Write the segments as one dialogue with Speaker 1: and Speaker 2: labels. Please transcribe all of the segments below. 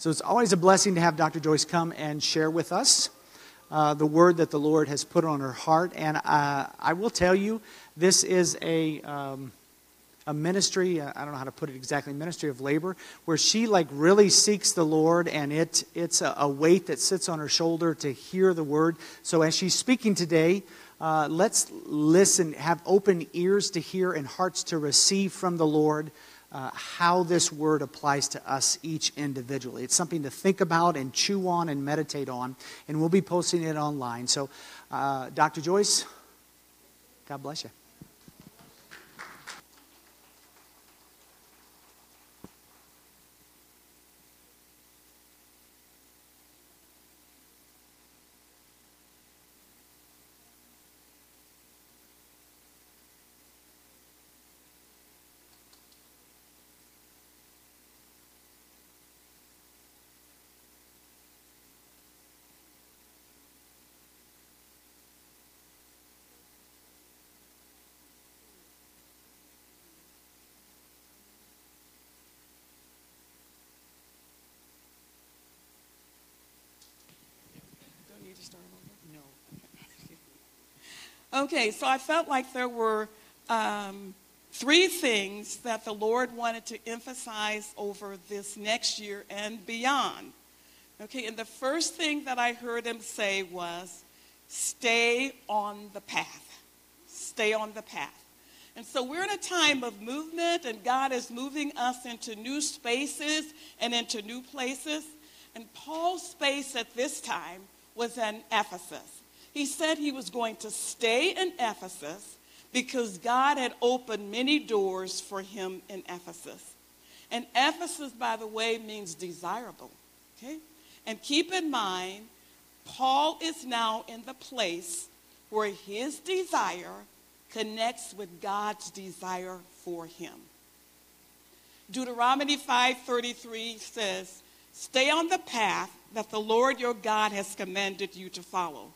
Speaker 1: So it's always a blessing to have Dr. Joyce come and share with us uh, the word that the Lord has put on her heart. And uh, I will tell you, this is a. Um, a ministry uh, i don't know how to put it exactly ministry of labor where she like really seeks the lord and it it's a, a weight that sits on her shoulder to hear the word so as she's speaking today uh, let's listen have open ears to hear and hearts to receive from the lord uh, how this word applies to us each individually. It's something to think about and chew on and meditate on, and we'll be posting it online. So, uh, Dr. Joyce, God bless you.
Speaker 2: Okay, so I felt like there were um, three things that the Lord wanted to emphasize over this next year and beyond. Okay, and the first thing that I heard him say was, stay on the path. Stay on the path. And so we're in a time of movement, and God is moving us into new spaces and into new places. And Paul's space at this time was in Ephesus. He said he was going to stay in Ephesus because God had opened many doors for him in Ephesus. And Ephesus, by the way, means desirable. Okay? And keep in mind, Paul is now in the place where his desire connects with God's desire for him. Deuteronomy 5:33 says, "Stay on the path that the Lord your God has commanded you to follow.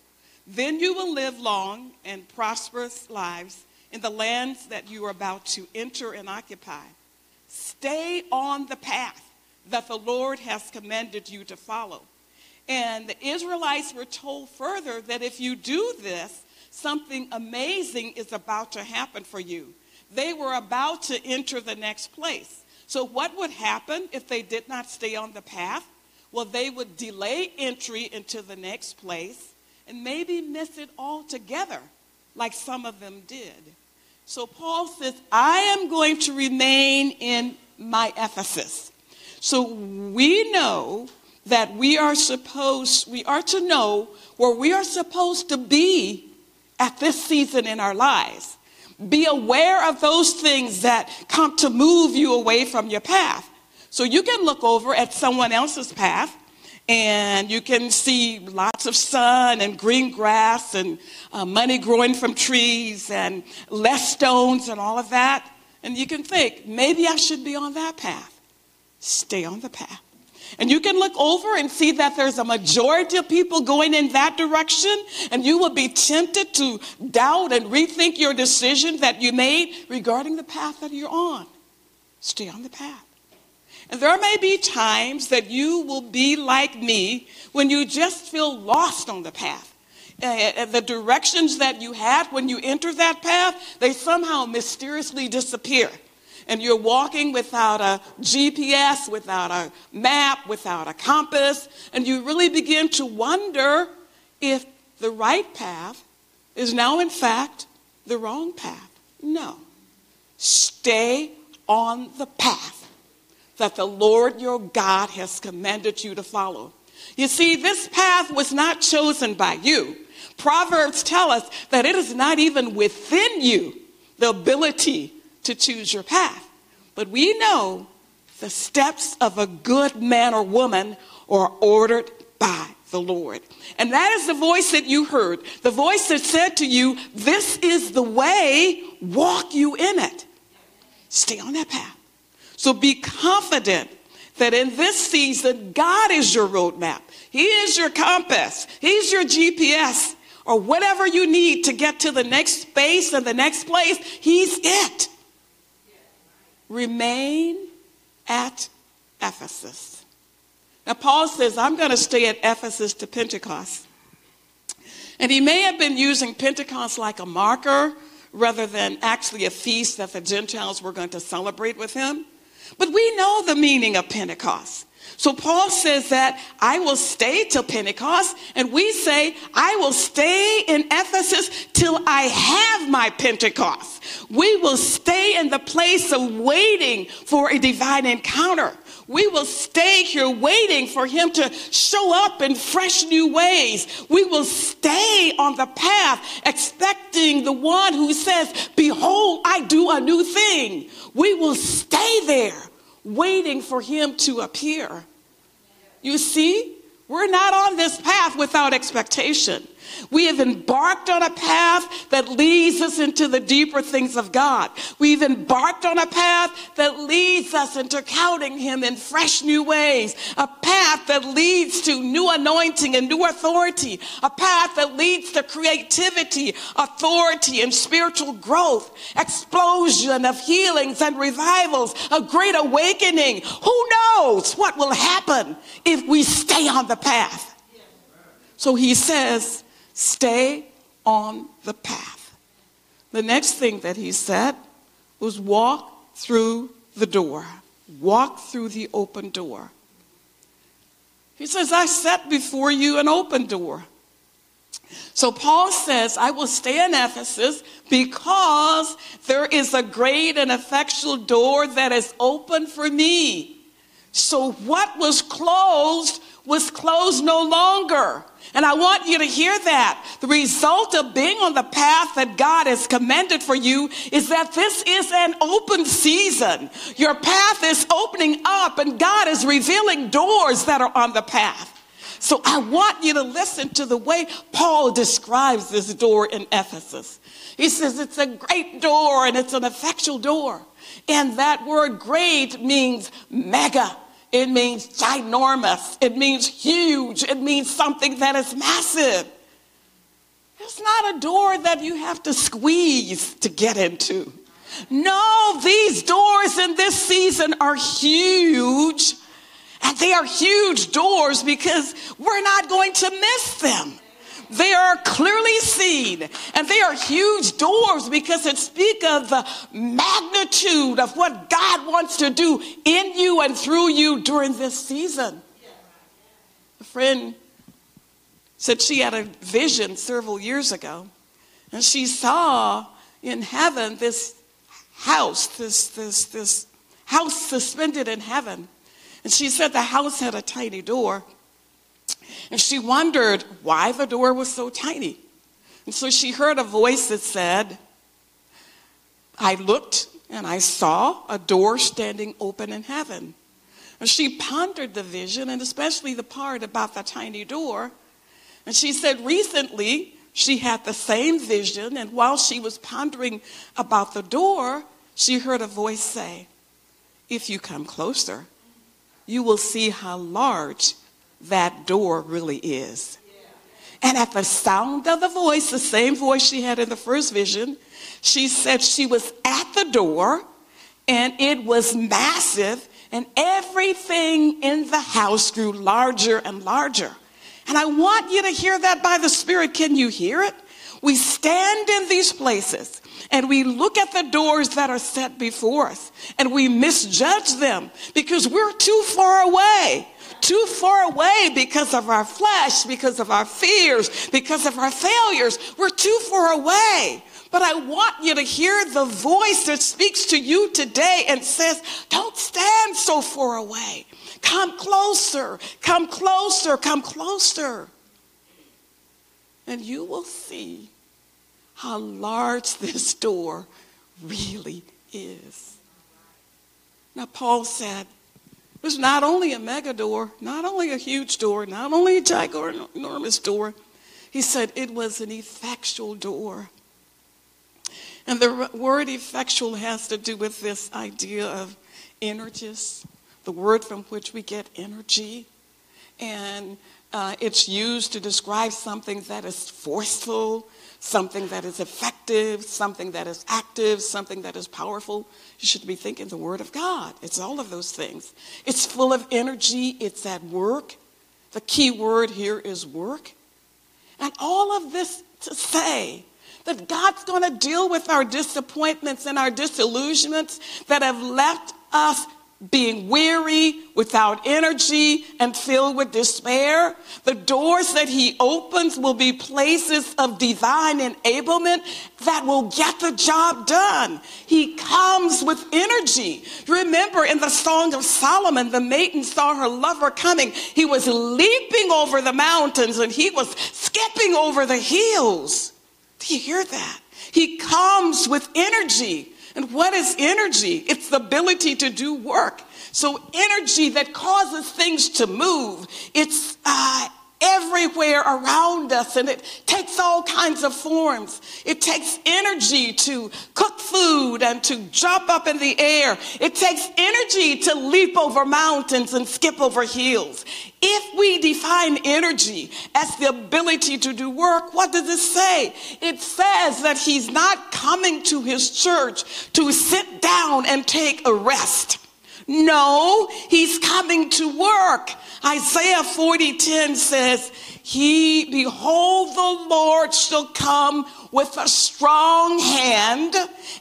Speaker 2: Then you will live long and prosperous lives in the lands that you are about to enter and occupy. Stay on the path that the Lord has commanded you to follow. And the Israelites were told further that if you do this, something amazing is about to happen for you. They were about to enter the next place. So, what would happen if they did not stay on the path? Well, they would delay entry into the next place and maybe miss it altogether, like some of them did. So Paul says, I am going to remain in my Ephesus. So we know that we are supposed, we are to know where we are supposed to be at this season in our lives. Be aware of those things that come to move you away from your path. So you can look over at someone else's path and you can see lots of sun and green grass and uh, money growing from trees and less stones and all of that. And you can think, maybe I should be on that path. Stay on the path. And you can look over and see that there's a majority of people going in that direction, and you will be tempted to doubt and rethink your decision that you made regarding the path that you're on. Stay on the path. And there may be times that you will be like me when you just feel lost on the path. Uh, the directions that you had when you enter that path, they somehow mysteriously disappear. And you're walking without a GPS, without a map, without a compass, and you really begin to wonder if the right path is now, in fact, the wrong path. No. Stay on the path that the Lord your God has commanded you to follow. You see, this path was not chosen by you. Proverbs tell us that it is not even within you the ability to choose your path. But we know the steps of a good man or woman are ordered by the Lord. And that is the voice that you heard. The voice that said to you, This is the way, walk you in it. Stay on that path. So be confident that in this season, God is your roadmap. He is your compass. He's your GPS or whatever you need to get to the next space and the next place. He's it. Remain at Ephesus. Now, Paul says, I'm going to stay at Ephesus to Pentecost. And he may have been using Pentecost like a marker rather than actually a feast that the Gentiles were going to celebrate with him. But we know the meaning of Pentecost. So Paul says that I will stay till Pentecost, and we say I will stay in Ephesus till I have my Pentecost. We will stay in the place of waiting for a divine encounter. We will stay here waiting for him to show up in fresh new ways. We will stay on the path expecting the one who says, Behold, I do a new thing. We will stay there waiting for him to appear. You see, we're not on this path without expectation. We have embarked on a path that leads us into the deeper things of God. We've embarked on a path that leads us into counting Him in fresh new ways. A path that leads to new anointing and new authority. A path that leads to creativity, authority, and spiritual growth. Explosion of healings and revivals. A great awakening. Who knows what will happen if we stay on the path? So he says, Stay on the path. The next thing that he said was walk through the door. Walk through the open door. He says, I set before you an open door. So Paul says, I will stay in Ephesus because there is a great and effectual door that is open for me. So what was closed was closed no longer. And I want you to hear that. The result of being on the path that God has commended for you is that this is an open season. Your path is opening up and God is revealing doors that are on the path. So I want you to listen to the way Paul describes this door in Ephesus. He says it's a great door and it's an effectual door. And that word great means mega. It means ginormous. It means huge. It means something that is massive. It's not a door that you have to squeeze to get into. No, these doors in this season are huge. And they are huge doors because we're not going to miss them. They are clearly seen and they are huge doors because it speak of the magnitude of what God wants to do in you and through you during this season. A friend said she had a vision several years ago and she saw in heaven this house, this, this, this house suspended in heaven. And she said the house had a tiny door and she wondered why the door was so tiny. And so she heard a voice that said, I looked and I saw a door standing open in heaven. And she pondered the vision and especially the part about the tiny door. And she said recently she had the same vision, and while she was pondering about the door, she heard a voice say, If you come closer, you will see how large that door really is. And at the sound of the voice, the same voice she had in the first vision, she said she was at the door and it was massive and everything in the house grew larger and larger. And I want you to hear that by the Spirit. Can you hear it? We stand in these places and we look at the doors that are set before us and we misjudge them because we're too far away too far away because of our flesh, because of our fears, because of our failures. We're too far away. But I want you to hear the voice that speaks to you today and says, Don't stand so far away. Come closer, come closer, come closer. And you will see how large this door really is. Now, Paul said, was not only a mega door, not only a huge door, not only a ginormous door. He said it was an effectual door. And the word effectual has to do with this idea of energies, the word from which we get energy. And uh, it's used to describe something that is forceful, something that is effective, something that is active, something that is powerful, you should be thinking the Word of God. It's all of those things. It's full of energy, it's at work. The key word here is work. And all of this to say that God's going to deal with our disappointments and our disillusionments that have left us being weary, without energy, and filled with despair. The doors that he opens will be places of divine enablement that will get the job done. He comes with energy. Remember in the Song of Solomon, the maiden saw her lover coming. He was leaping over the mountains and he was skipping over the hills. Do you hear that? He comes with energy. And what is energy? It's the ability to do work. So, energy that causes things to move, it's uh, everywhere around us and it takes all kinds of forms. It takes energy to cook food and to jump up in the air. It takes energy to leap over mountains and skip over hills. If we define energy as the ability to do work, what does it say? It says that he's not coming to his church to sit down and take a rest. No, he's coming to work. Isaiah 40:10 says, "He behold the Lord shall come with a strong hand,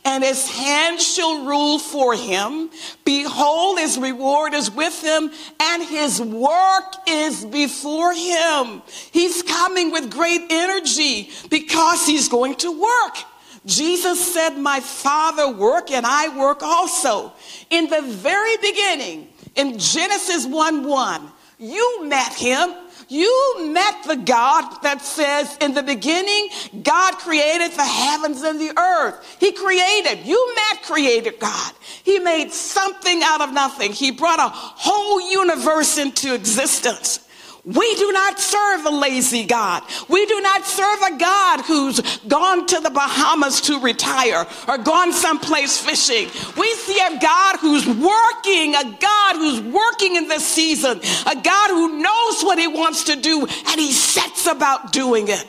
Speaker 2: and his hand shall rule for him. Behold, his reward is with him, and his work is before him." He's coming with great energy because he's going to work. Jesus said, My Father work and I work also. In the very beginning, in Genesis 1 1, you met him. You met the God that says, In the beginning, God created the heavens and the earth. He created. You met created God. He made something out of nothing. He brought a whole universe into existence. We do not serve a lazy God. We do not serve a God who's gone to the Bahamas to retire or gone someplace fishing. We see a God who's working, a God who's working in this season, a God who knows what he wants to do and he sets about doing it.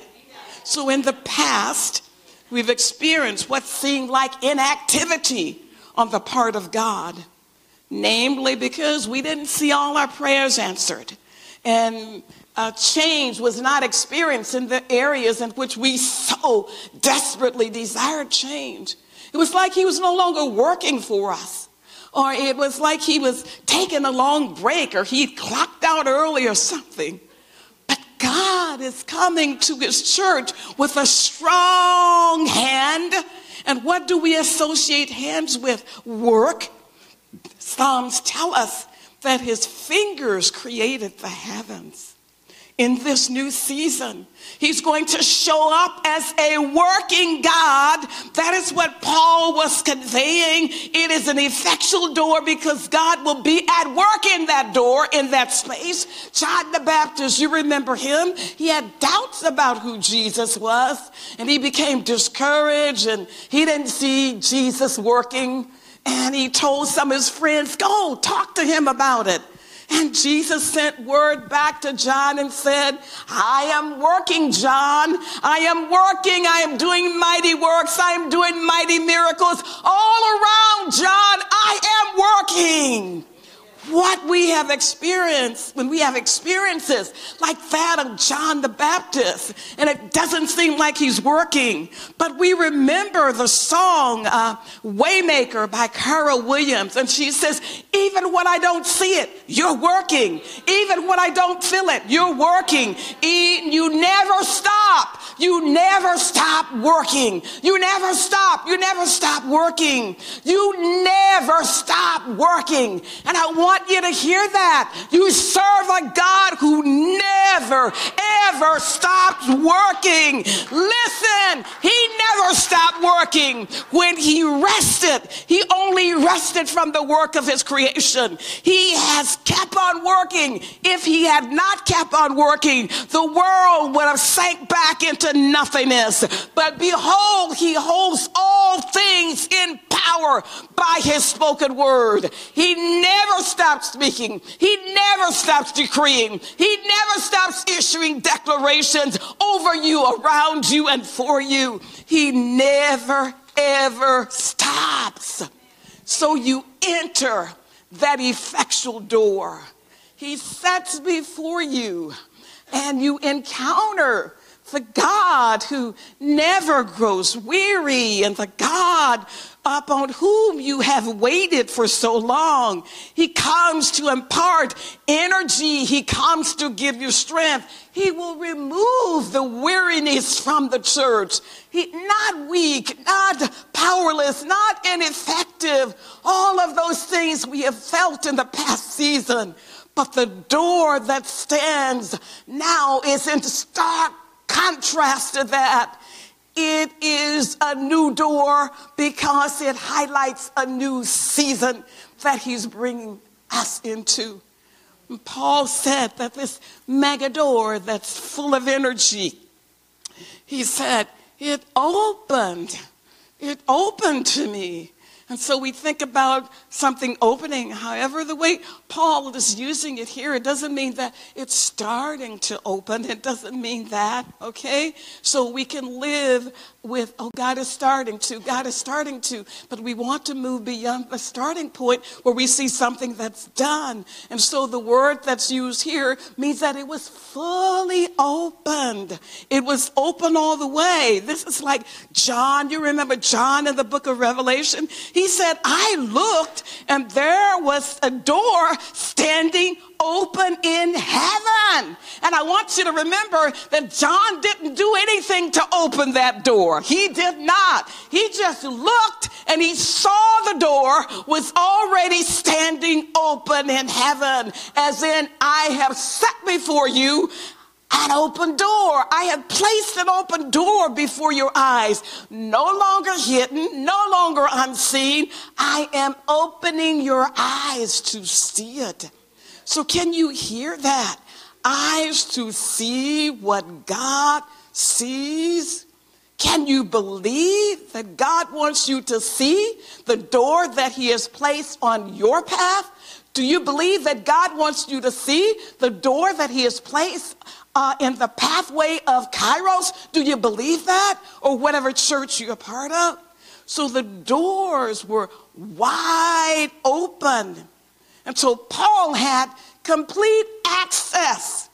Speaker 2: So in the past, we've experienced what seemed like inactivity on the part of God, namely because we didn't see all our prayers answered and uh, change was not experienced in the areas in which we so desperately desired change. It was like he was no longer working for us, or it was like he was taking a long break, or he clocked out early or something. But God is coming to his church with a strong hand. And what do we associate hands with? Work. Psalms tell us that his fingers created the heavens. In this new season, he's going to show up as a working God. That is what Paul was conveying. It is an effectual door because God will be at work in that door, in that space. John the Baptist, you remember him? He had doubts about who Jesus was, and he became discouraged, and he didn't see Jesus working and he told some of his friends, Go talk to him about it. And Jesus sent word back to John and said, I am working, John. I am working. I am doing mighty works. I am doing mighty miracles all around, John. I am working what we have experienced when we have experiences like that of John the Baptist, and it doesn't seem like he's working, but we remember the song uh, Waymaker by Carol Williams, and she says, Even when I don't see it, you're working. Even when I don't feel it, you're working. You never stop. You never stop working. You never stop. You never stop working. You never stop working. And I want you to hear that. You serve a God who never, ever stops working. Listen, he never stopped working. When he rested, he only rested from the work of his creation. He has kept on working. If he had not kept on working, the world would have sank back into nothingness. But behold, he holds all things in power by his spoken word. He never stops speaking. He never stops decreeing. He never stops issuing declarations over you, around you, and for you. He never, ever stops. So you enter that effectual door. He sets before you and you encounter the God who never grows weary and the God upon whom you have waited for so long. He comes to impart energy. He comes to give you strength. He will remove the weariness from the church. He, not weak, not powerless, not ineffective. All of those things we have felt in the past season. But the door that stands now is in stark contrast to that. It is a new door because it highlights a new season that he's bringing us into. Paul said that this mega door that's full of energy, he said, it opened. It opened to me. And so we think about something opening. However, the way Paul is using it here, it doesn't mean that it's starting to open. It doesn't mean that, okay? So we can live with, oh, God is starting to, God is starting to, but we want to move beyond the starting point where we see something that's done. And so the word that's used here means that it was fully opened. It was open all the way. This is like John. You remember John in the book of Revelation? He said, I looked and there was a door standing open in heaven. And I want you to remember that John didn't do anything to open that door. He did not. He just looked and he saw the door was already standing open in heaven, as in, I have set before you an open door. I have placed an open door before your eyes, no longer hidden, no longer unseen. I am opening your eyes to see it. So, can you hear that? Eyes to see what God sees. Can you believe that God wants you to see the door that He has placed on your path? Do you believe that God wants you to see the door that He has placed uh, in the pathway of Kairos? Do you believe that? Or whatever church you're a part of? So the doors were wide open. And so Paul had complete access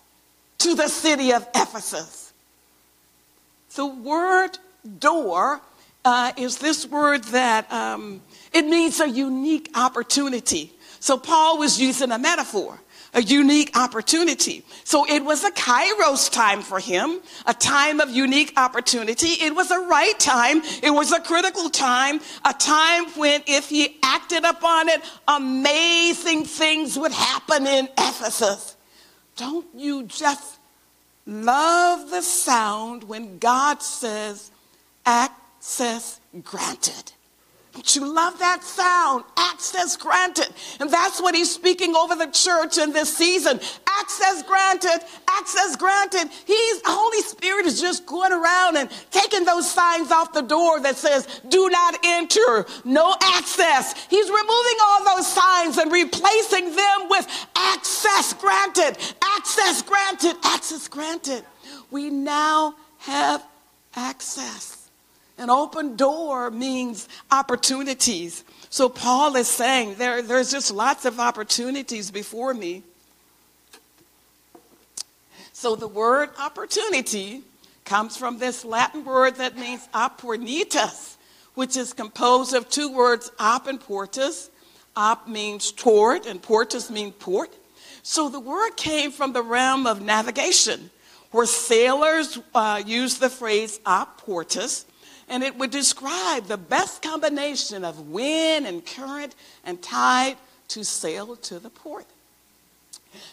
Speaker 2: to the city of Ephesus. The word door uh, is this word that um, it means a unique opportunity. So Paul was using a metaphor a unique opportunity. So it was a kairos time for him, a time of unique opportunity. It was a right time. It was a critical time, a time when if he acted upon it, amazing things would happen in Ephesus. Don't you just love the sound when God says access granted? Don't you love that sound? Access granted. And that's what he's speaking over the church in this season. Access granted, access granted. He's, Holy Spirit is just going around and taking those signs off the door that says, do not enter, no access. He's removing all those signs and replacing them with access granted, access granted, access granted. We now have access. An open door means opportunities. So Paul is saying there, there's just lots of opportunities before me. So the word opportunity comes from this Latin word that means opportunitas, which is composed of two words, op and portus. Op means toward, and portus means port. So the word came from the realm of navigation, where sailors uh, use the phrase op portus and it would describe the best combination of wind and current and tide to sail to the port.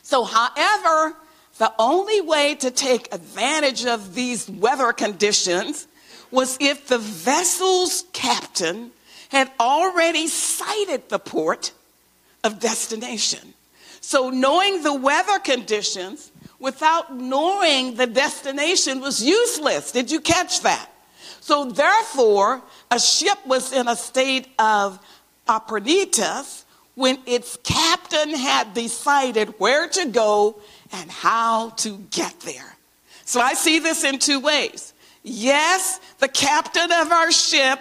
Speaker 2: So, however, the only way to take advantage of these weather conditions was if the vessel's captain had already sighted the port of destination. So, knowing the weather conditions without knowing the destination was useless. Did you catch that? So therefore, a ship was in a state of operativeness when its captain had decided where to go and how to get there. So I see this in two ways. Yes, the captain of our ship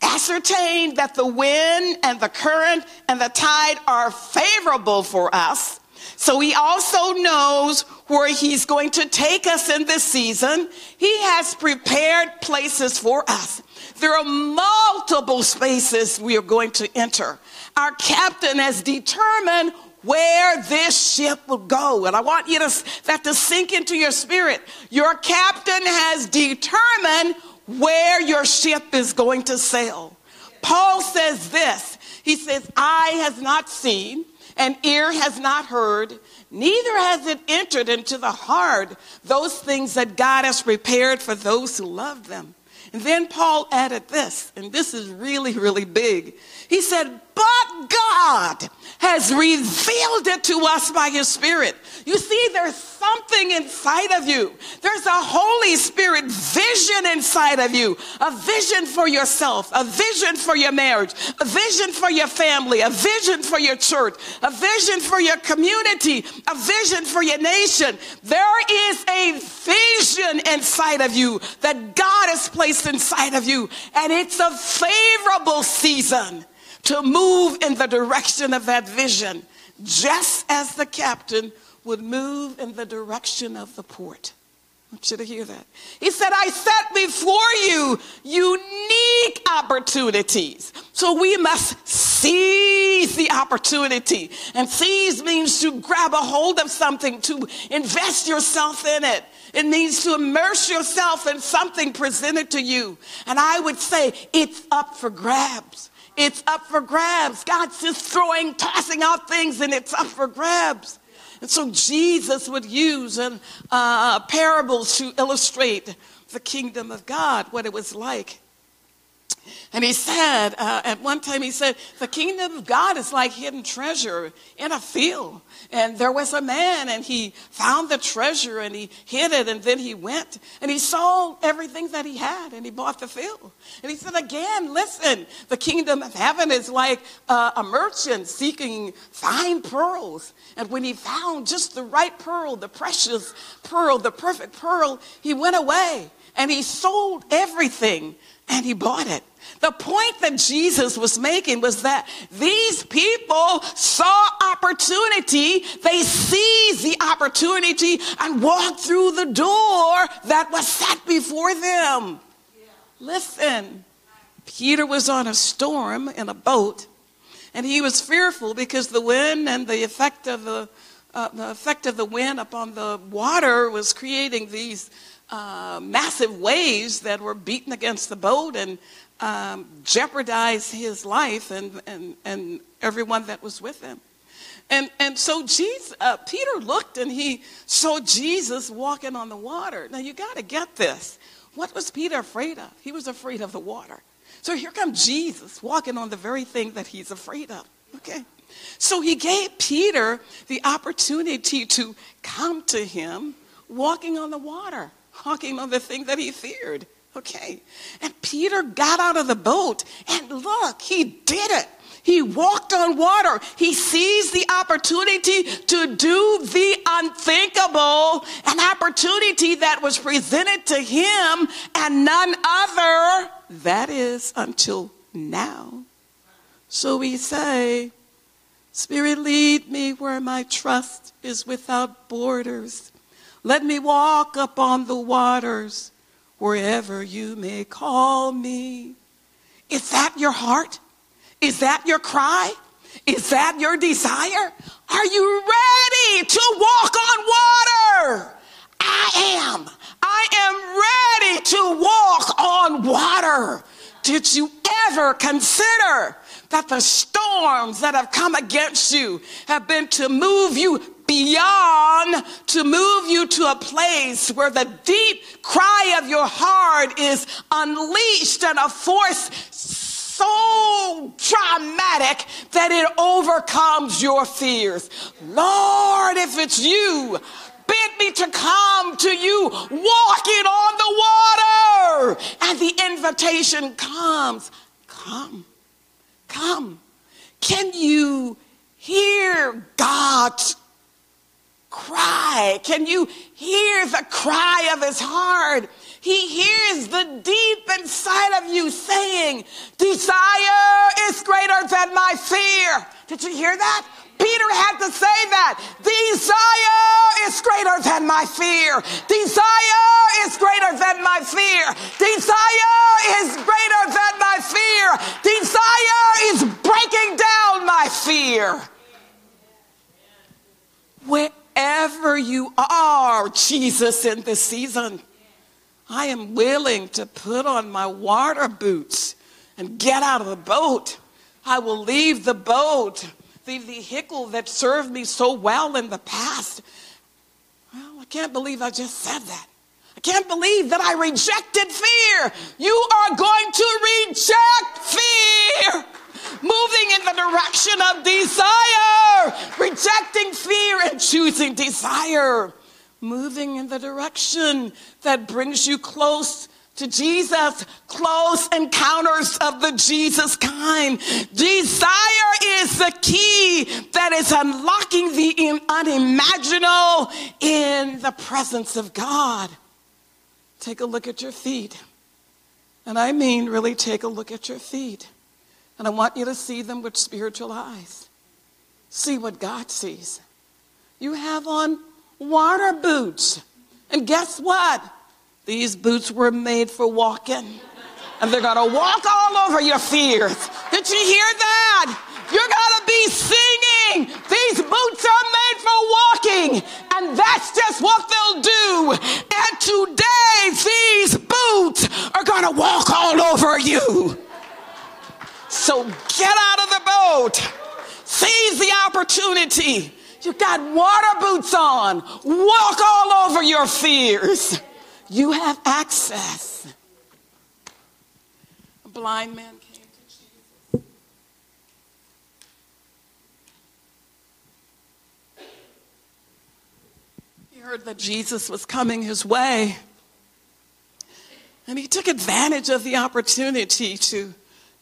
Speaker 2: ascertained that the wind and the current and the tide are favorable for us. So he also knows where he's going to take us in this season. He has prepared places for us. There are multiple spaces we are going to enter. Our captain has determined where this ship will go. And I want you to that to sink into your spirit. Your captain has determined where your ship is going to sail. Paul says this. He says, "Eye has not seen, and ear has not heard, neither has it entered into the heart those things that God has prepared for those who love them." And then Paul added this, and this is really, really big. He said, But God has revealed it to us by His Spirit. You see, there's something inside of you. There's a Holy Spirit vision inside of you a vision for yourself, a vision for your marriage, a vision for your family, a vision for your church, a vision for your community, a vision for your nation. There is a vision inside of you that God has placed inside of you, and it's a favorable season to move in the direction of that vision, just as the captain would move in the direction of the port. I want you to hear that. He said, I set before you unique opportunities. So we must seize the opportunity. And seize means to grab a hold of something, to invest yourself in it. It means to immerse yourself in something presented to you. And I would say it's up for grabs. It's up for grabs. God's just throwing, tossing out things, and it's up for grabs. And so Jesus would use uh, parables to illustrate the kingdom of God, what it was like. And he said, uh, at one time, he said, the kingdom of God is like hidden treasure in a field. And there was a man, and he found the treasure and he hid it, and then he went and he sold everything that he had and he bought the field. And he said, Again, listen, the kingdom of heaven is like uh, a merchant seeking fine pearls. And when he found just the right pearl, the precious pearl, the perfect pearl, he went away and he sold everything and he bought it. The point that Jesus was making was that these people saw opportunity, they seized the opportunity and walked through the door that was set before them. Listen, Peter was on a storm in a boat, and he was fearful because the wind and the effect of the, uh, the effect of the wind upon the water was creating these uh, massive waves that were beating against the boat and um, jeopardized his life and, and, and everyone that was with him. And, and so Jesus, uh, Peter looked and he saw Jesus walking on the water. Now you got to get this. What was Peter afraid of? He was afraid of the water. So here comes Jesus walking on the very thing that he's afraid of. Okay. So he gave Peter the opportunity to come to him walking on the water, walking on the thing that he feared. Okay. And Peter got out of the boat and look, he did it. He walked on water. He seized the opportunity to do the unthinkable, an opportunity that was presented to him and none other. That is until now. So we say, Spirit, lead me where my trust is without borders. Let me walk upon the waters wherever you may call me. Is that your heart? Is that your cry? Is that your desire? Are you ready to walk on water? I am. I am ready to walk on water. Did you ever consider that the storms that have come against you have been to move you beyond to move you to a place where the deep cry of your heart is unleashed and a force so traumatic that it overcomes your fears. Lord, if it's you, bid me to come to you walking on the water. and the invitation comes come, come. Can you hear God's cry? Can you hear the cry of his heart? He hears the deep inside of you saying, Desire is greater than my fear. Did you hear that? Peter had to say that. Desire is greater than my fear. Desire is greater than my fear. Desire is greater than my fear. Desire is breaking down my fear. Wherever you are, Jesus, in this season, I am willing to put on my water boots and get out of the boat. I will leave the boat the vehicle that served me so well in the past. Well, I can't believe I just said that. I can't believe that I rejected fear. You are going to reject fear. Moving in the direction of desire, rejecting fear and choosing desire. Moving in the direction that brings you close to Jesus, close encounters of the Jesus kind. Desire is the key that is unlocking the unimaginable in the presence of God. Take a look at your feet. And I mean, really take a look at your feet. And I want you to see them with spiritual eyes. See what God sees. You have on water boots. And guess what? These boots were made for walking. And they're going to walk all over your fears. Did you hear that? You're going to be singing. These boots are made for walking. And that's just what they'll do. And today, these boots are going to walk all over you. So get out of the boat. Seize the opportunity. You got water boots on. Walk all over your fears. You have access. A blind man came to Jesus. He heard that Jesus was coming his way. And he took advantage of the opportunity to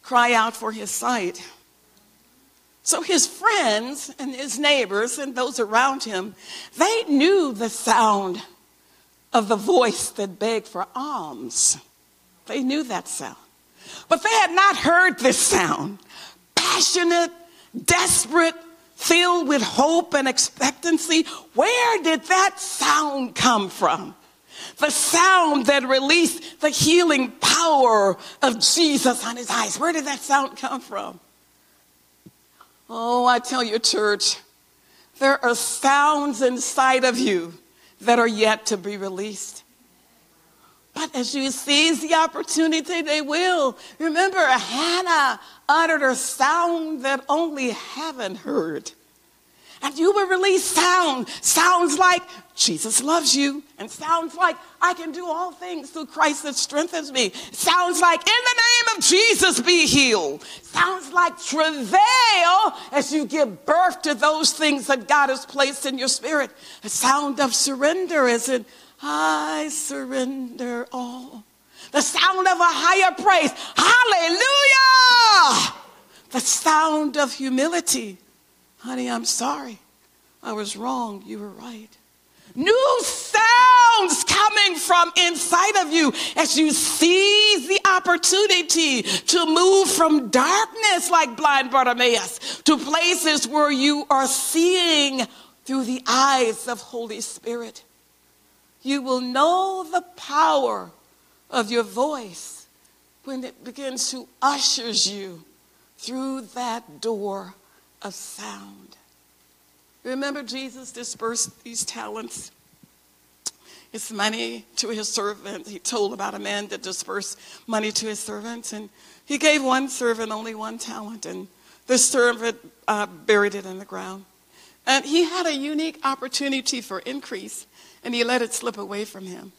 Speaker 2: cry out for his sight. So his friends and his neighbors and those around him, they knew the sound of the voice that begged for alms. They knew that sound. But they had not heard this sound. Passionate, desperate, filled with hope and expectancy. Where did that sound come from? The sound that released the healing power of Jesus on his eyes. Where did that sound come from? Oh, I tell you, church, there are sounds inside of you that are yet to be released. But as you seize the opportunity, they will. Remember, Hannah uttered a sound that only heaven heard. And you will release sound. Sounds like Jesus loves you. And sounds like I can do all things through Christ that strengthens me. Sounds like in the name of Jesus be healed. Sounds like travail as you give birth to those things that God has placed in your spirit. A sound of surrender as in I surrender all. The sound of a higher praise. Hallelujah. The sound of humility. Honey, I'm sorry. I was wrong. You were right. New sounds coming from inside of you as you seize the opportunity to move from darkness like blind Bartimaeus to places where you are seeing through the eyes of Holy Spirit. You will know the power of your voice when it begins to ushers you through that door of sound. Remember, Jesus dispersed these talents, his money to his servants. He told about a man that dispersed money to his servants, and he gave one servant only one talent, and the servant uh, buried it in the ground. And he had a unique opportunity for increase, and he let it slip away from him.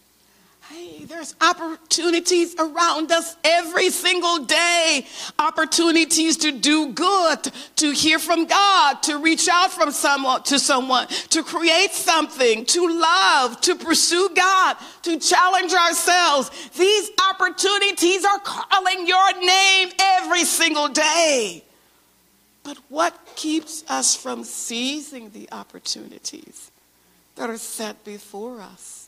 Speaker 2: Hey, there's opportunities around us every single day. Opportunities to do good, to hear from God, to reach out from someone to someone, to create something, to love, to pursue God, to challenge ourselves. These opportunities are calling your name every single day. But what keeps us from seizing the opportunities that are set before us?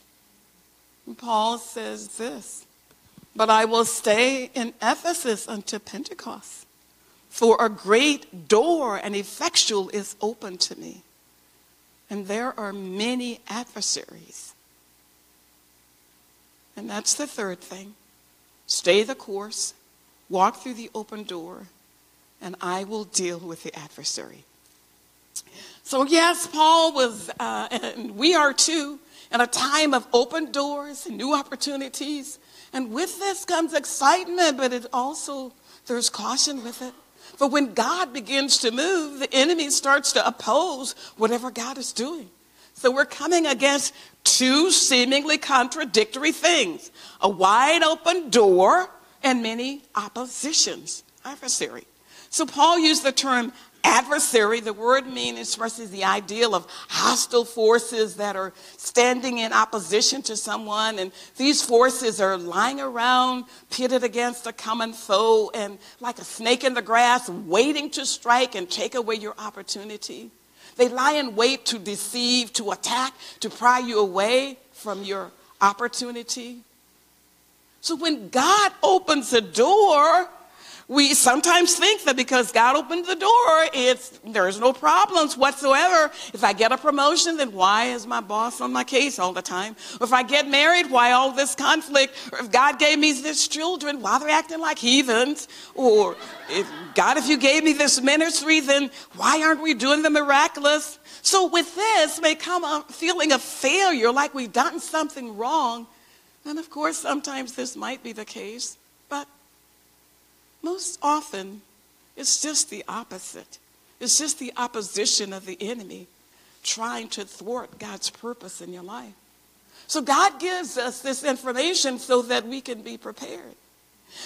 Speaker 2: Paul says this But I will stay in Ephesus until Pentecost, for a great door and effectual is open to me, and there are many adversaries. And that's the third thing. Stay the course, walk through the open door, and I will deal with the adversary. So, yes, Paul was, uh, and we are too, in a time of open doors and new opportunities. And with this comes excitement, but it also, there's caution with it. For when God begins to move, the enemy starts to oppose whatever God is doing. So we're coming against two seemingly contradictory things a wide open door and many oppositions, adversary. So Paul used the term adversary, the word mean expresses the ideal of hostile forces that are standing in opposition to someone. And these forces are lying around, pitted against a common foe, and like a snake in the grass, waiting to strike and take away your opportunity. They lie in wait to deceive, to attack, to pry you away from your opportunity. So when God opens a door, we sometimes think that because God opened the door, it's there's no problems whatsoever. If I get a promotion, then why is my boss on my case all the time? Or if I get married, why all this conflict? Or if God gave me this children, why they're acting like heathens? Or if God, if you gave me this ministry, then why aren't we doing the miraculous? So with this may come a feeling of failure, like we've done something wrong. And of course, sometimes this might be the case. Most often, it's just the opposite. It's just the opposition of the enemy trying to thwart God's purpose in your life. So God gives us this information so that we can be prepared.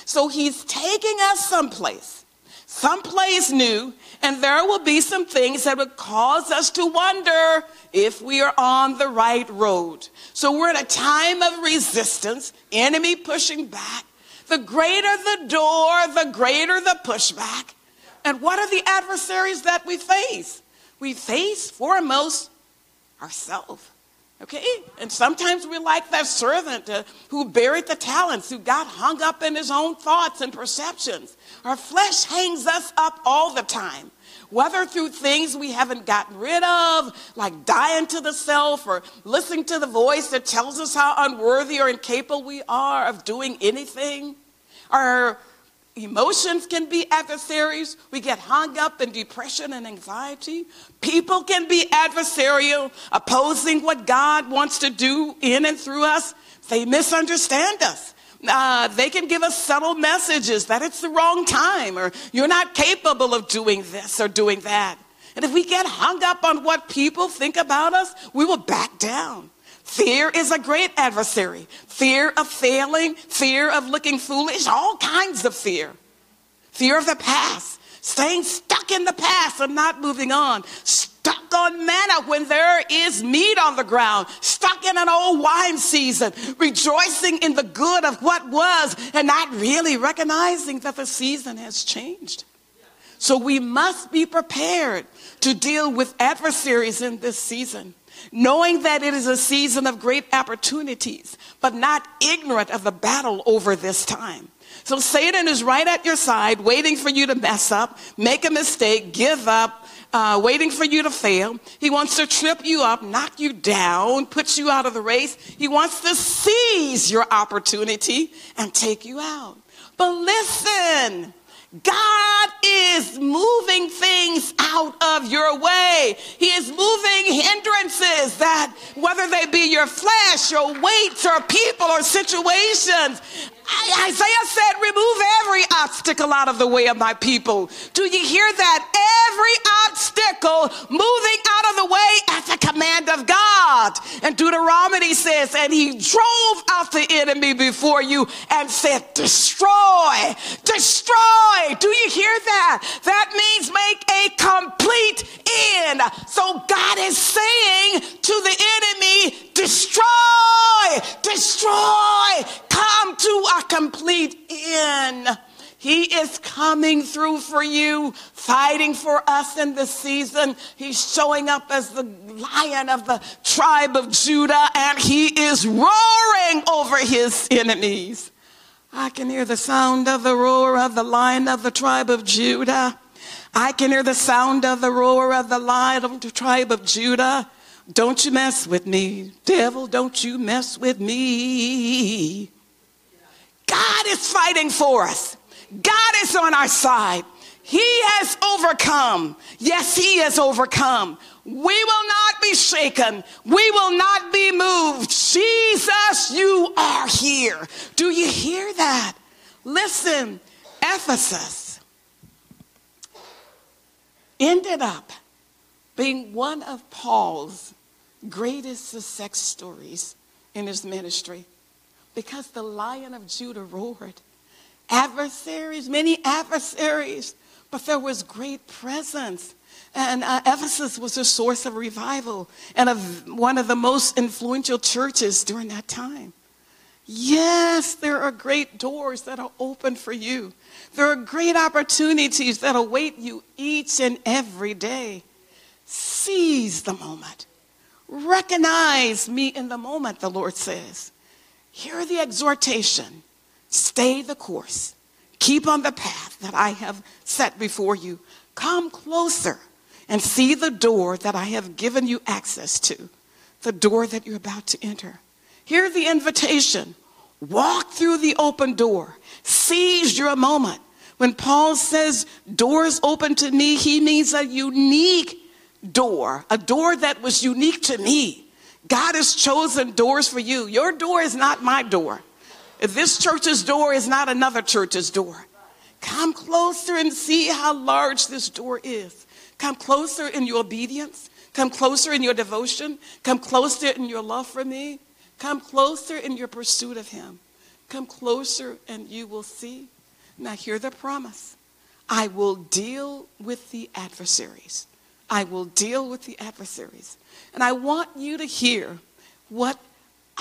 Speaker 2: So he's taking us someplace, someplace new, and there will be some things that would cause us to wonder if we are on the right road. So we're in a time of resistance, enemy pushing back, the greater the door, the greater the pushback. And what are the adversaries that we face? We face foremost ourselves. Okay? And sometimes we're like that servant uh, who buried the talents, who got hung up in his own thoughts and perceptions. Our flesh hangs us up all the time, whether through things we haven't gotten rid of, like dying to the self, or listening to the voice that tells us how unworthy or incapable we are of doing anything. Our emotions can be adversaries. We get hung up in depression and anxiety. People can be adversarial, opposing what God wants to do in and through us. They misunderstand us. Uh, they can give us subtle messages that it's the wrong time or you're not capable of doing this or doing that. And if we get hung up on what people think about us, we will back down. Fear is a great adversary. Fear of failing, fear of looking foolish, all kinds of fear. Fear of the past, staying stuck in the past and not moving on. Stuck on manna when there is meat on the ground. Stuck in an old wine season, rejoicing in the good of what was and not really recognizing that the season has changed. So we must be prepared to deal with adversaries in this season knowing that it is a season of great opportunities, but not ignorant of the battle over this time. So Satan is right at your side, waiting for you to mess up, make a mistake, give up, uh, waiting for you to fail. He wants to trip you up, knock you down, put you out of the race. He wants to seize your opportunity and take you out. But listen, God is moving things out of your way. He is moving hindrances that, whether they be your flesh your weights or people or situations, Isaiah said, Remove every obstacle out of the way of my people. Do you hear that? Every obstacle moving God. And Deuteronomy says, and he drove out the enemy before you and said, destroy, destroy. Do you hear that? That means make a complete end. So God is saying to the enemy, destroy, destroy, come to a complete end. He is coming through for you, fighting for us in this season. He's showing up as the lion of the tribe of Judah, and he is roaring over his enemies. I can hear the sound of the roar of the lion of the tribe of Judah. I can hear the sound of the roar of the lion of the tribe of Judah. Don't you mess with me, devil, don't you mess with me. God is fighting for us. God is on our side. He has overcome. Yes, He has overcome. We will not be shaken. We will not be moved. Jesus, you are here. Do you hear that? Listen, Ephesus ended up being one of Paul's greatest success stories in his ministry because the lion of Judah roared adversaries, many adversaries, but there was great presence. And uh, Ephesus was a source of revival and of one of the most influential churches during that time. Yes, there are great doors that are open for you. There are great opportunities that await you each and every day. Seize the moment. Recognize me in the moment, the Lord says. Hear the exhortation. Stay the course. Keep on the path that I have set before you. Come closer and see the door that I have given you access to, the door that you're about to enter. Hear the invitation. Walk through the open door. Seize your moment. When Paul says doors open to me, he means a unique door, a door that was unique to me. God has chosen doors for you. Your door is not my door. This church's door is not another church's door. Come closer and see how large this door is. Come closer in your obedience. Come closer in your devotion. Come closer in your love for me. Come closer in your pursuit of Him. Come closer and you will see. Now, hear the promise I will deal with the adversaries. I will deal with the adversaries. And I want you to hear what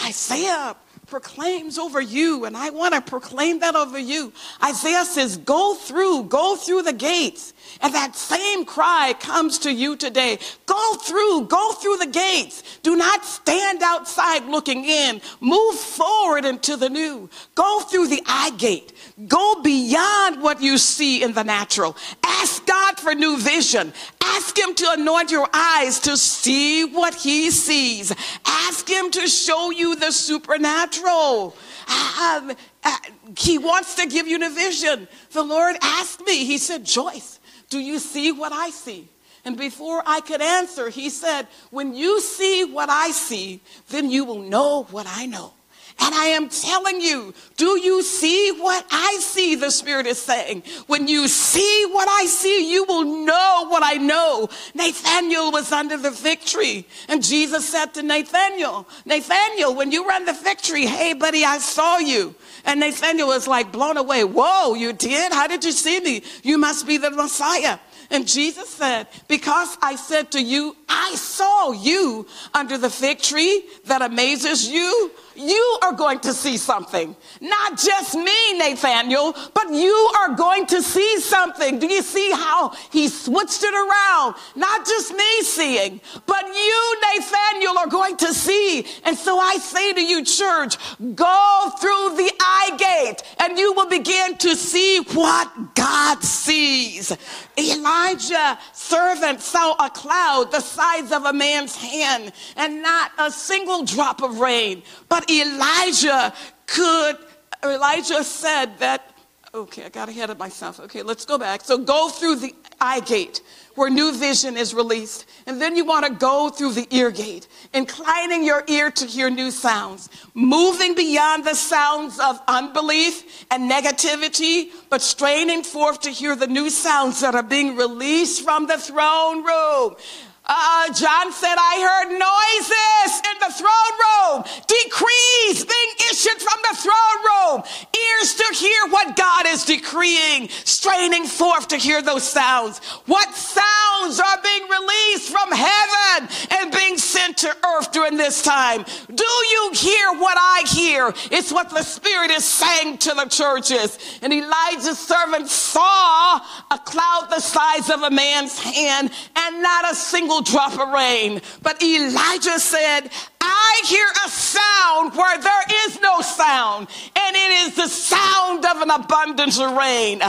Speaker 2: Isaiah proclaims over you, and I want to proclaim that over you. Isaiah says, Go through, go through the gates. And that same cry comes to you today. Go through, go through the gates. Do not stand outside looking in. Move forward into the new. Go through the eye gate. Go beyond what you see in the natural. Ask God for new vision. Ask Him to anoint your eyes to see what He sees. Ask Him to show you the supernatural. Um, uh, he wants to give you the vision. The Lord asked me, He said, Joyce, do you see what I see? And before I could answer, He said, When you see what I see, then you will know what I know. And I am telling you, do you see what I see? The Spirit is saying. When you see what I see, you will know what I know. Nathaniel was under the fig tree. And Jesus said to Nathaniel, Nathaniel, when you on the fig tree, hey, buddy, I saw you. And Nathaniel was like blown away. Whoa, you did? How did you see me? You must be the Messiah. And Jesus said, Because I said to you, I saw you under the fig tree that amazes you, you are going to see something. Not just me, Nathaniel, but you are going to see something. Do you see how he switched it around? Not just me seeing, but you, Nathaniel, are going to see. And so I say to you, church, go through the eye gate and you will begin to see what God sees. Elijah, servant, saw a cloud the size of a man's hand and not a single drop of rain. But Elijah could, Elijah said that, okay, I got ahead of myself. Okay, let's go back. So go through the eye gate where new vision is released. And then you want to go through the ear gate, inclining your ear to hear new sounds, moving beyond the sounds of unbelief and negativity, but straining forth to hear the new sounds that are being released from the throne room. Uh, John said, I heard noises in the throne room, decrees being issued from the throne room, ears to hear what God is decreeing, straining forth to hear those sounds. What sounds are being released from heaven and being sent to earth during this time? Do you hear what I hear? It's what the Spirit is saying to the churches. And Elijah's servant saw a cloud the size of a man's hand and not a single drop of rain. But Elijah said, I hear a sound where there is no sound, and it is the sound of an abundance of rain.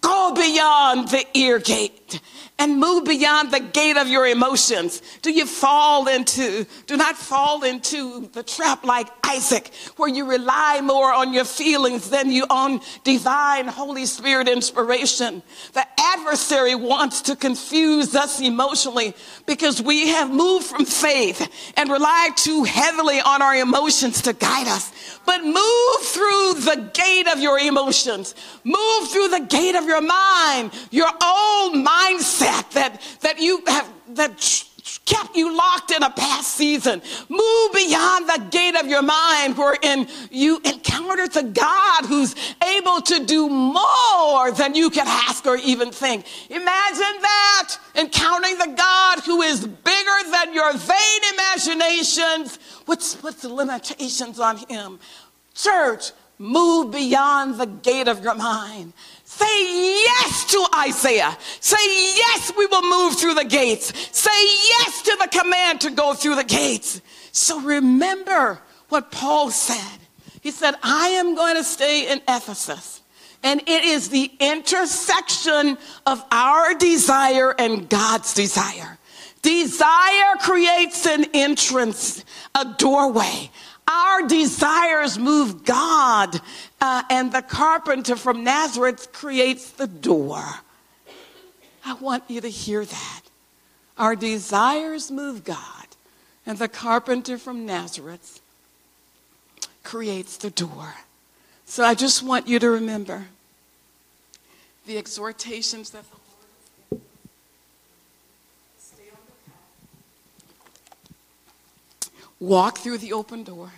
Speaker 2: Go beyond the ear gate and move beyond the gate of your emotions. Do you fall into, do not fall into the trap like Isaac, where you rely more on your feelings than you on divine Holy Spirit inspiration. The adversary wants to confuse us emotionally because we have moved from faith and rely too heavily on our emotions to guide us. But move through the gate of your emotions. Move through the gate of your mind, your old mindset that, that you have, that kept you locked in a past season. Move beyond the gate of your mind wherein you encounter the God who's able to do more than you can ask or even think. Imagine that, encountering the God who is bigger than your vain imaginations what's the limitations on him? Church, move beyond the gate of your mind. Say yes to Isaiah. Say yes, we will move through the gates. Say yes to the command to go through the gates. So remember what Paul said. He said, I am going to stay in Ephesus. And it is the intersection of our desire and God's desire. Desire creates an entrance, a doorway. Our desires move God, uh, and the carpenter from Nazareth creates the door. I want you to hear that. Our desires move God, and the carpenter from Nazareth creates the door. So I just want you to remember the exhortations that the Walk through the open door.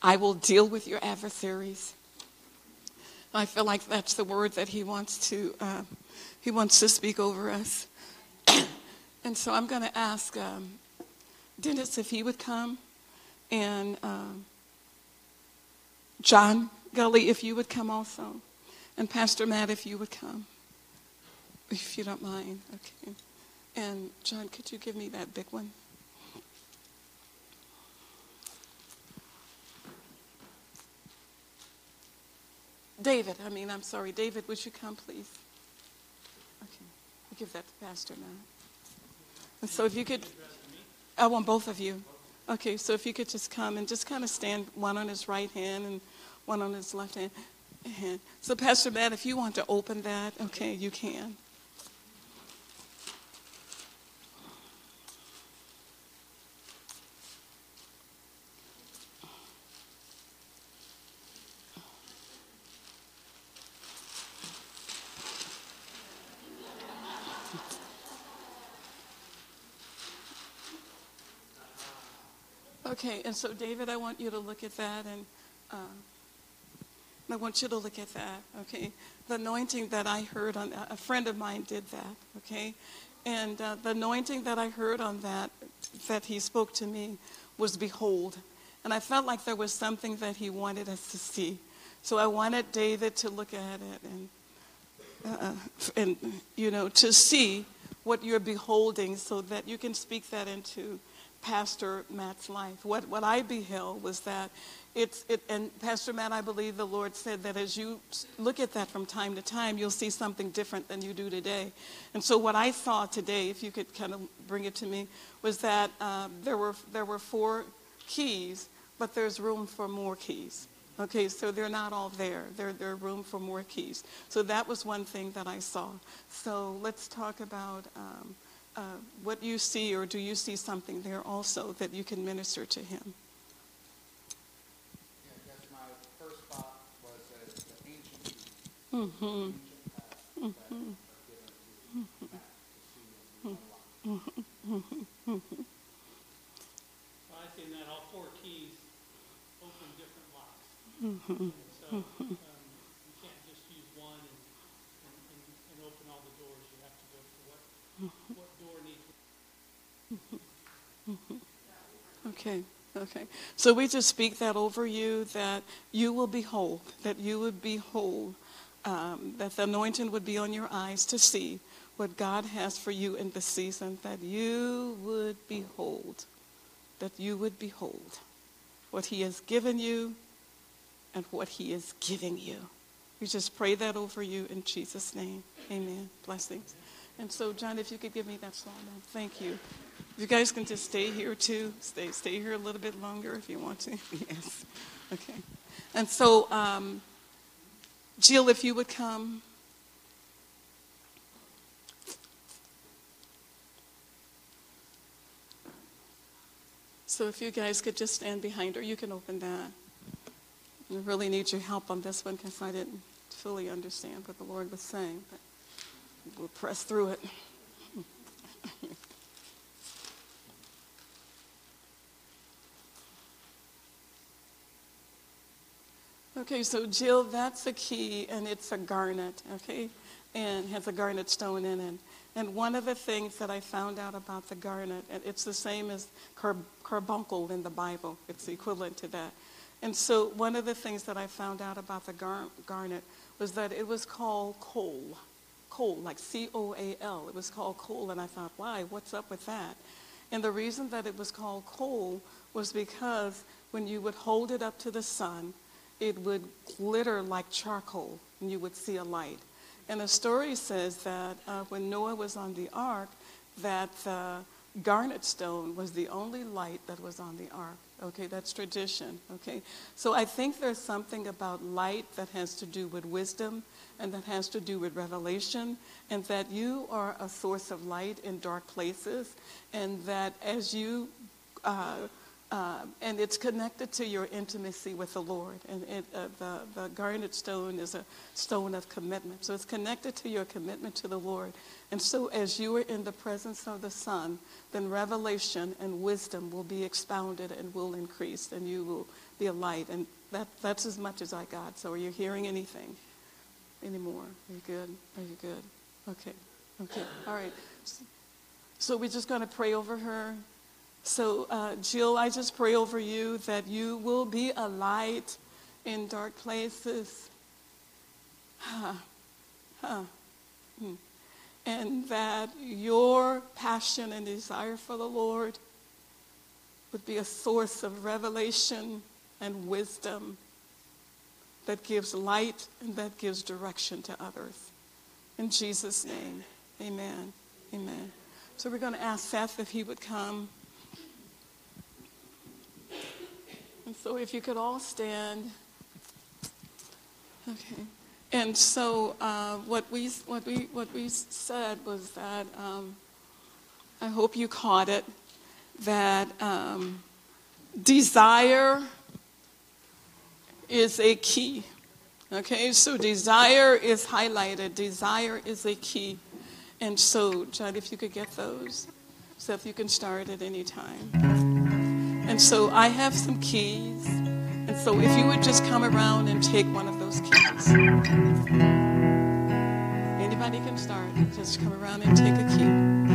Speaker 2: I will deal with your adversaries. I feel like that's the word that he wants to uh, he wants to speak over us. and so I'm going to ask um, Dennis if he would come, and um, John Gully if you would come also, and Pastor Matt if you would come, if you don't mind. Okay. And John, could you give me that big one? David, I mean, I'm sorry. David, would you come, please? Okay. I'll give that to Pastor now. And so if you could, I want both of you. Okay, so if you could just come and just kind of stand one on his right hand and one on his left hand. So, Pastor Matt, if you want to open that, okay, you can. Okay, and so David, I want you to look at that, and uh, I want you to look at that. Okay, the anointing that I heard on a friend of mine did that. Okay, and uh, the anointing that I heard on that that he spoke to me was behold, and I felt like there was something that he wanted us to see. So I wanted David to look at it and uh, and you know to see what you're beholding, so that you can speak that into Pastor Matt's life. What, what I beheld was that it's, it, and Pastor Matt, I believe the Lord said that as you look at that from time to time, you'll see something different than you do today. And so what I saw today, if you could kind of bring it to me, was that um, there, were, there were four keys, but there's room for more keys. Okay, so they're not all there. There, there's room for more keys. So that was one thing that I saw. So let's talk about um, uh, what you see, or do you see something there also that you can minister to him?
Speaker 3: Yeah, I guess my first thought was that the ancient, mm-hmm. mm-hmm.
Speaker 4: I see that all four keys open different locks. And so um, you can't just use one and, and, and, and open all the doors. You have to go for what, what door needs.
Speaker 2: Okay, okay. So we just speak that over you that you will be whole, that you would be whole, um, that the anointing would be on your eyes to see what God has for you in this season, that you would behold, that you would behold what He has given you and what He is giving you. We just pray that over you in Jesus' name. Amen. Blessings. And so, John, if you could give me that song, thank you. You guys can just stay here too. Stay, stay here a little bit longer if you want to. yes. Okay. And so, um, Jill, if you would come. So if you guys could just stand behind her, you can open that. I really need your help on this one because I didn't fully understand what the Lord was saying, but we'll press through it. Okay, so Jill, that's a key, and it's a garnet, okay, and has a garnet stone in it. And one of the things that I found out about the garnet, and it's the same as car- carbuncle in the Bible, it's equivalent to that. And so one of the things that I found out about the gar- garnet was that it was called coal, coal, like C-O-A-L. It was called coal, and I thought, why? What's up with that? And the reason that it was called coal was because when you would hold it up to the sun, it would glitter like charcoal and you would see a light. And the story says that uh, when Noah was on the ark, that the garnet stone was the only light that was on the ark. Okay, that's tradition. Okay, so I think there's something about light that has to do with wisdom and that has to do with revelation, and that you are a source of light in dark places, and that as you uh, uh, and it's connected to your intimacy with the Lord. And it, uh, the, the garnet stone is a stone of commitment. So it's connected to your commitment to the Lord. And so as you are in the presence of the Son, then revelation and wisdom will be expounded and will increase, and you will be a light. And that, that's as much as I got. So are you hearing anything anymore? Are you good? Are you good? Okay. Okay. All right. So we're just going to pray over her. So, uh, Jill, I just pray over you that you will be a light in dark places. Huh. Huh. Hmm. And that your passion and desire for the Lord would be a source of revelation and wisdom that gives light and that gives direction to others. In Jesus' name, amen. Amen. So we're going to ask Seth if he would come. And so if you could all stand. Okay. And so uh, what, we, what, we, what we said was that um, I hope you caught it that um, desire is a key. Okay, so desire is highlighted, desire is a key. And so, Judd, if you could get those, so if you can start at any time. And so I have some keys. And so if you would just come around and take one of those keys. Anybody can start. Just come around and take a key.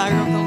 Speaker 2: Desire of the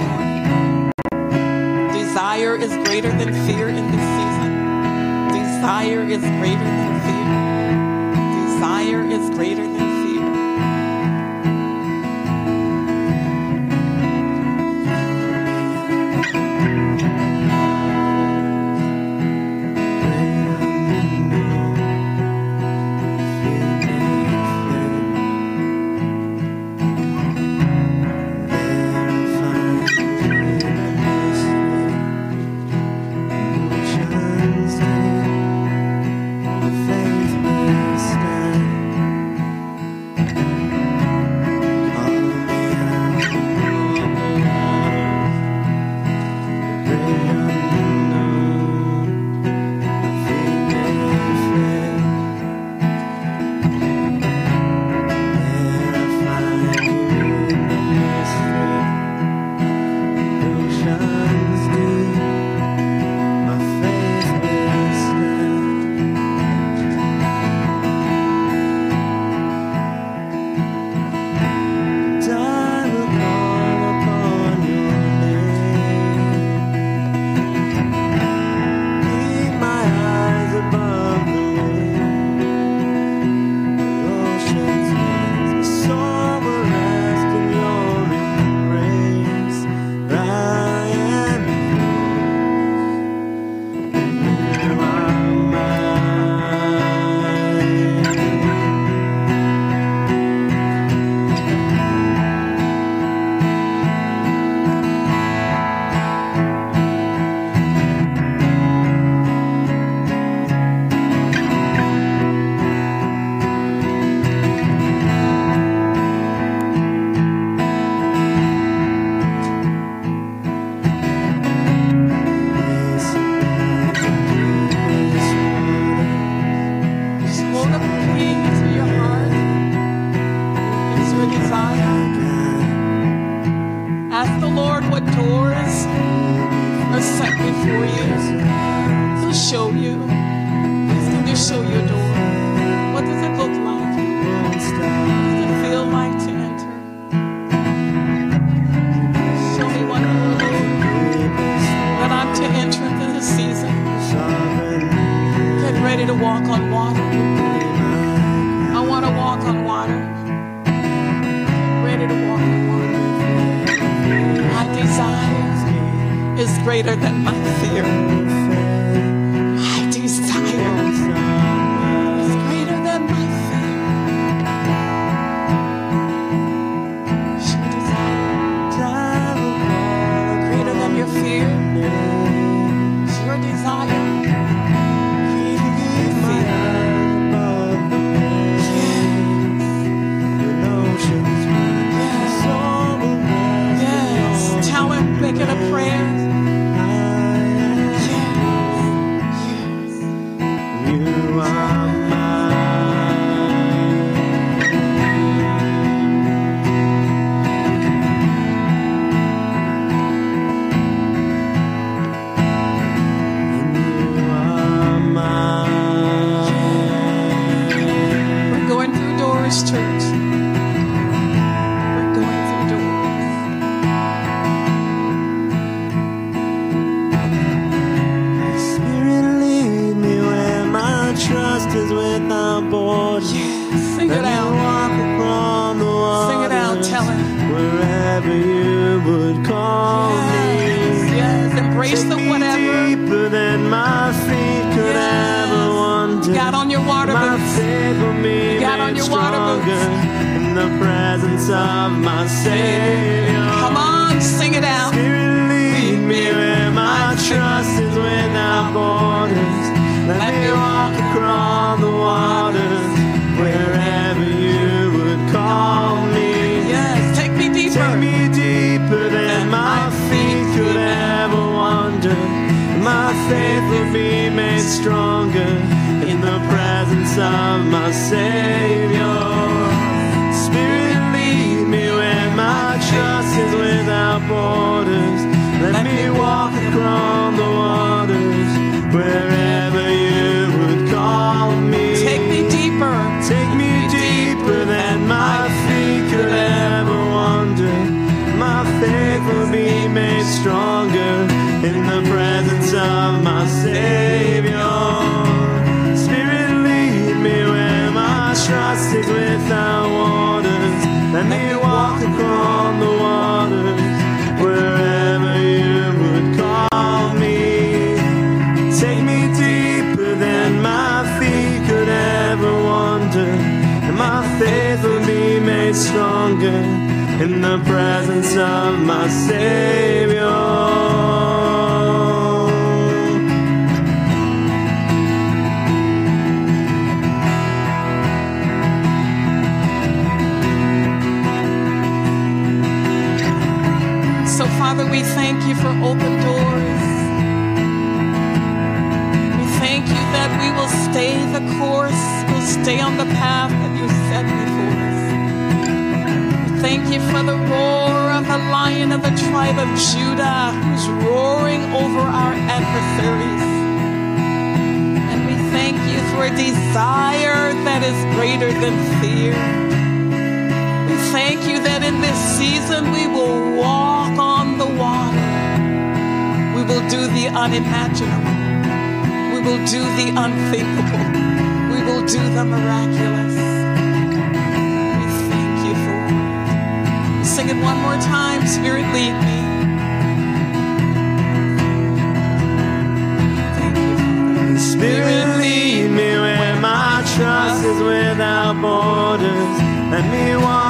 Speaker 5: borders. Let me walk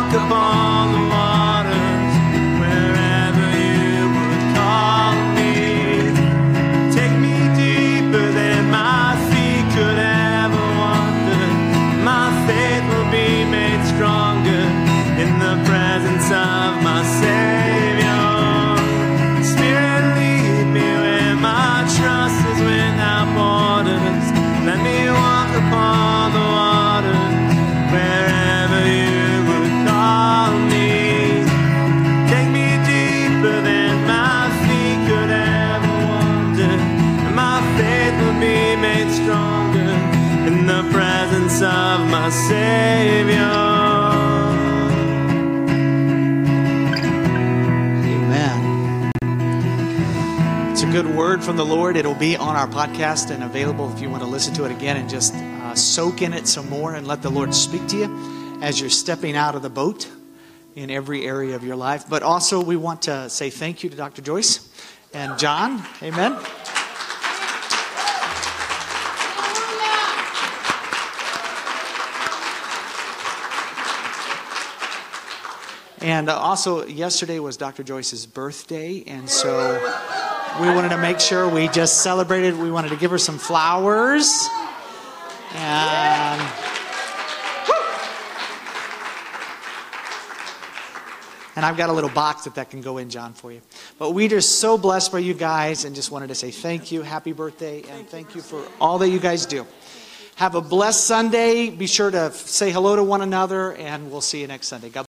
Speaker 1: good word from the Lord. It'll be on our podcast and available if you want to listen to it again and just uh, soak in it some more and let the Lord speak to you as you're stepping out of the boat in every area of your life. But also, we want to say thank you to Dr. Joyce and John. Amen. And also, yesterday was Dr. Joyce's birthday, and so we wanted to make sure we just celebrated. We wanted to give her some flowers. And and I've got a little box that that can go in, John, for you. But we are just so blessed by you guys, and just wanted to say thank you, happy birthday, and thank you for all that you guys do. Have a blessed Sunday. Be sure to say hello to one another, and we'll see you next Sunday. God